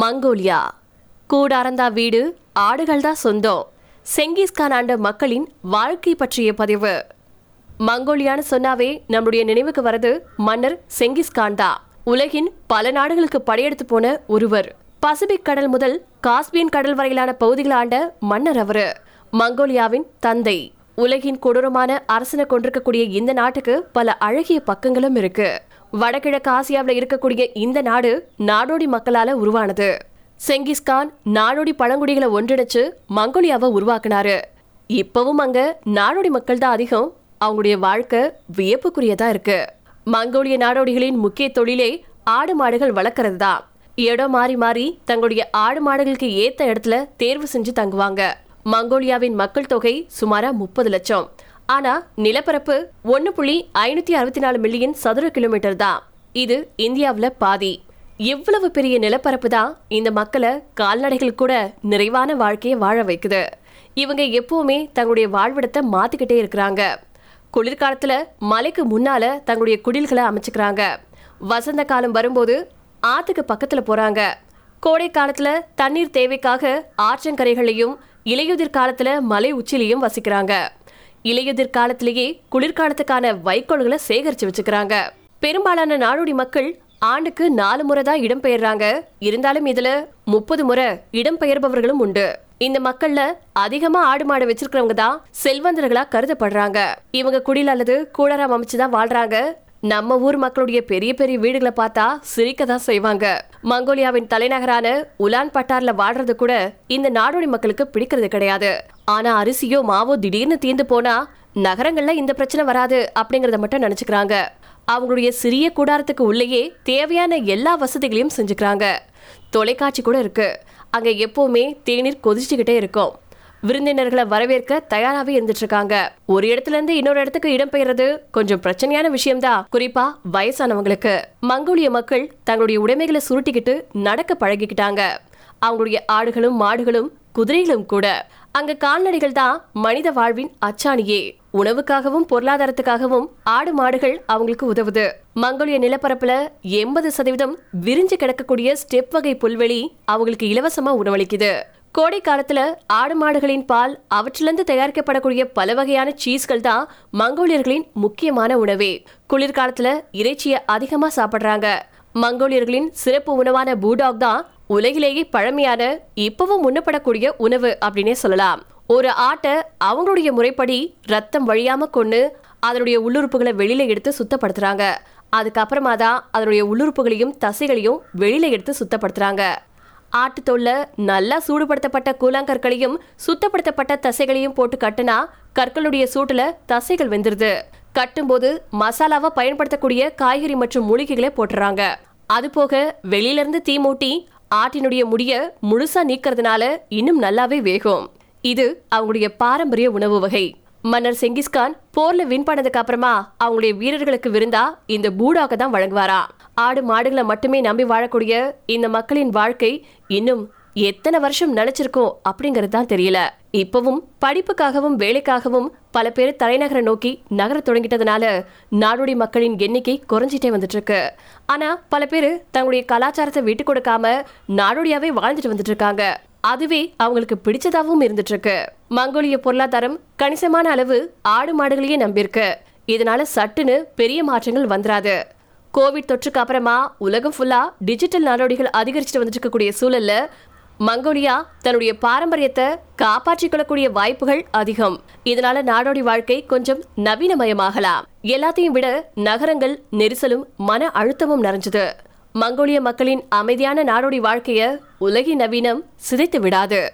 Mongolia. கூடாரந்தா வீடு ஆடுகள் தான் சொந்தம். செங்கிஸ்கான் ஆண்ட மக்களின் வாழ்க்கை பற்றிய பதிவு. மங்கோலியான்னு சொன்னாவே நம்முடைய நினைவுக்கு வரது மன்னர் செங்கிஸ்கான் தான் உலகின் பல நாடுகளுக்கு படையெடுத்து போன ஒருவர். பசிபிக் கடல் முதல் காஸ்பியன் கடல் வரையிலான பகுதிகளை ஆண்ட மன்னர் அவரு. மங்கோலியாவின் தந்தை. உலகின் கொடூரமான அரசனை கொண்டிருக்கக்கூடிய இந்த நாட்டுக்கு பல அழகிய பக்கங்களும் இருக்கு. வடகிழக்கு ஆசியாவில் இருக்கக்கூடிய இந்த நாடு நாடோடி மக்களால உருவானது. செங்கிஸ்கான் நாடோடி பழங்குடிகளை ஒன்றிணைச்சு மங்கோலியாவை உருவாக்குனாரு. இப்பவும் அங்க நாடோடி மக்கள் தான் அதிகம். அவங்களுடைய வாழ்க்கை வியப்புக்குரியதா இருக்கு. மங்கோலிய நாடோடிகளின் முக்கிய தொழிலே ஆடு மாடுகள் வளர்க்கறது தான். இடம் மாறி மாறி தங்களுடைய ஆடு மாடுகளுக்கு ஏத்த இடத்துல தேர்வு செஞ்சு தங்குவாங்க. மங்கோலியாவின் மக்கள் தொகை சுமாரா முப்பது லட்சம். ஆனா நிலப்பரப்பு ஒன்னு புள்ளி ஐநூத்தி அறுபத்தி நாலு மில்லியன் சதுர கிலோமீட்டர் தான். இது இந்தியாவில் பாதி. எவ்வளவு பெரிய நிலப்பரப்பு தான் இந்த மக்களை கால்நடைகள் கூட நிறைவான வாழ்க்கையை வாழ வைக்குது. இவங்க எப்பவுமே தங்களுடைய வாழ்விடத்தை மாத்திக்கிட்டே இருக்கிறாங்க. குளிர்காலத்துல மலைக்கு முன்னால தங்களுடைய குடில்களை அமைச்சுக்கிறாங்க. வசந்த காலம் வரும்போது ஆத்துக்கு பக்கத்துல போறாங்க. கோடை காலத்துல தண்ணீர் தேவைக்காக ஆற்றங்கரைகளையும் இலையுதிர் காலத்துல மலை உச்சிலையும் வசிக்கிறாங்க. இலையுதிர் காலத்திலேயே குளிர்காலத்துக்கான வைக்கோல்களை சேகரிச்சு வச்சுக்கிறாங்க. பெரும்பாலான நாடோடி மக்கள் ஆண்டுக்கு நாலு முறை தான் இடம்பெயர்றாங்க இருந்தாலும் இதுல முப்பது முறை இடம்பெயர்பவர்களும் உண்டு. இந்த மக்கள்ல அதிகமா ஆடு மாடு வச்சிருக்கிறவங்க தான் செல்வந்தர்களா கருதப்படுறாங்க. இவங்க குடில் அல்லது கூடரம் அமைச்சுதான் வாழ்றாங்க. நம்ம ஊர் மக்களுடைய பெரிய பெரிய வீடுகளை பார்த்தா சிரிக்க தான் செய்வாங்க. மங்கோலியாவின் தலைநகரான உலான் பட்டார்ல வாழ்றது கூட இந்த நாடோடி மக்களுக்கு பிடிக்கிறது கிடையாது. ஆனா அரிசியோ மாவோ திடீர்னு தீர்ந்து போனா நகரங்கள்ல இந்த பிரச்சனை வராது அப்படிங்கறத மட்டும் நினைச்சுக்கிறாங்க. அவங்களுடைய சிறிய கூடாரத்துக்கு உள்ளேயே தேவையான எல்லா வசதிகளையும் செஞ்சுக்கிறாங்க. தொலைக்காட்சி கூட இருக்கு. அங்க எப்பவுமே தேநீர் கொதிச்சுக்கிட்டே இருக்கும். விருந்தினர்களை வரவேற்க தயாராகவே இருந்துட்டு இருக்காங்க ஒரு இடத்துல இருந்து இன்னொரு இடத்துக்கு இடம்பெயர்றது கொஞ்சம் பிரச்சனையான விஷயம்தான். குறிப்பா வயசானவங்களுக்கு. மங்கோலிய மக்கள் தங்களுடைய உடைமைகளை சுருட்டிக்கிட்டு நடக்க பழகிக்கிட்டாங்க. அவங்களுடைய ஆடுகளும் மாடுகளும் குதிரைகளும் கூட. அங்க கால்நடைகள் தான் மனித வாழ்வின் அச்சாணியே. உணவுக்காகவும் பொருளாதாரத்துக்காகவும் ஆடு மாடுகள் அவங்களுக்கு உதவுது. மங்கோலிய நிலப்பரப்புல எண்பது சதவீதம் விரிஞ்சு கிடக்கக்கூடிய ஸ்டெப் வகை புல்வெளி அவங்களுக்கு இலவசமா உணவளிக்குது. கோடை காலத்துல ஆடு மாடுகளின் பால் அவற்றிலிருந்து தயாரிக்கப்படக்கூடிய பல வகையான சீஸ்கள் தான் மங்கோலியர்களின் முக்கியமான உணவே. குளிர்காலத்துல இறைச்சியை அதிகமா சாப்பிடுறாங்க. மங்கோலியர்களின் சிறப்பு உணவான பூடாக் தான் உலகிலேயே பழமையான இப்பவும் உண்ணப்படக்கூடிய உணவு அப்படின்னே சொல்லலாம். ஒரு ஆட்டை அவங்களுடைய முறைப்படி ரத்தம் வழியாம கொண்டு அதனுடைய உள்ளுறுப்புகளை வெளியில எடுத்து சுத்தப்படுத்துறாங்க. அதுக்கப்புறமா தான் அதனுடைய உள்ளுறுப்புகளையும் தசைகளையும் வெளியில எடுத்து சுத்தப்படுத்துறாங்க. தொல்லை நல்லா சூடுபடுத்தப்பட்ட கூழாங்கற்களையும் சுத்தப்படுத்தப்பட்ட தசைகளையும் போட்டு கட்டுனா கற்களுடைய சூட்டுல தசைகள் வெந்துருது. கட்டும்போது மசாலாவை பயன்படுத்தக்கூடிய காய்கறி மற்றும் மூலிகைகளை போட்டுறாங்க. அது போக வெளியிலிருந்து தீ மூட்டி ஆட்டினுடைய முடிய முழுசா நீக்கிறதுனால இன்னும் நல்லாவே வேகும். இது அவங்களுடைய பாரம்பரிய உணவு வகை. மன்னர் செங்கிஸ்கான் போர்ல வின் பண்ணதுக்கு அப்புறமா அவங்களுடைய வீரர்களுக்கு விருந்தா இந்த பூடாக தான் வழங்குவாரா. ஆடு மாடுகளை மட்டுமே நம்பி வாழக்கூடிய இந்த மக்களின் வாழ்க்கை இன்னும் எத்தனை வருஷம் நினைச்சிருக்கோம் அப்படிங்கிறது தான் தெரியல. இப்பவும் படிப்புக்காகவும் வேலைக்காகவும் பல பேர் தலைநகரை நோக்கி நகர தொடங்கிட்டதுனால நாடோடி மக்களின் எண்ணிக்கை குறைஞ்சிட்டே வந்துட்டு இருக்கு ஆனா பல பேர் தங்களுடைய கலாச்சாரத்தை விட்டு கொடுக்காம நாடோடியாவே வாழ்ந்துட்டு வந்துட்டு இருக்காங்க அதுவே அவங்களுக்கு பிடிச்சதாகவும் இருந்துட்டு இருக்கு மங்கோலிய பொருளாதாரம் கணிசமான அளவு ஆடு மாடுகளையே நம்பியிருக்கு. இதனால சட்டுன்னு பெரிய மாற்றங்கள் வந்துராது கோவிட் தொற்றுக்கு அப்புறமா உலகம் ஃபுல்லா டிஜிட்டல் நாடோடிகள் அதிகரிச்சுட்டு வந்துட்டு இருக்கக்கூடிய சூழல்ல மங்கோலியா தன்னுடைய பாரம்பரியத்தை காப்பாற்றிக் கொள்ளக்கூடிய வாய்ப்புகள் அதிகம். இதனால நாடோடி வாழ்க்கை கொஞ்சம் நவீனமயமாகலாம். எல்லாத்தையும் விட நகரங்கள் நெரிசலும் மன அழுத்தமும் நிறைஞ்சது. மங்கோலிய மக்களின் அமைதியான நாடோடி வாழ்க்கைய உலகின் நவீனம் சிதைத்து விடாது.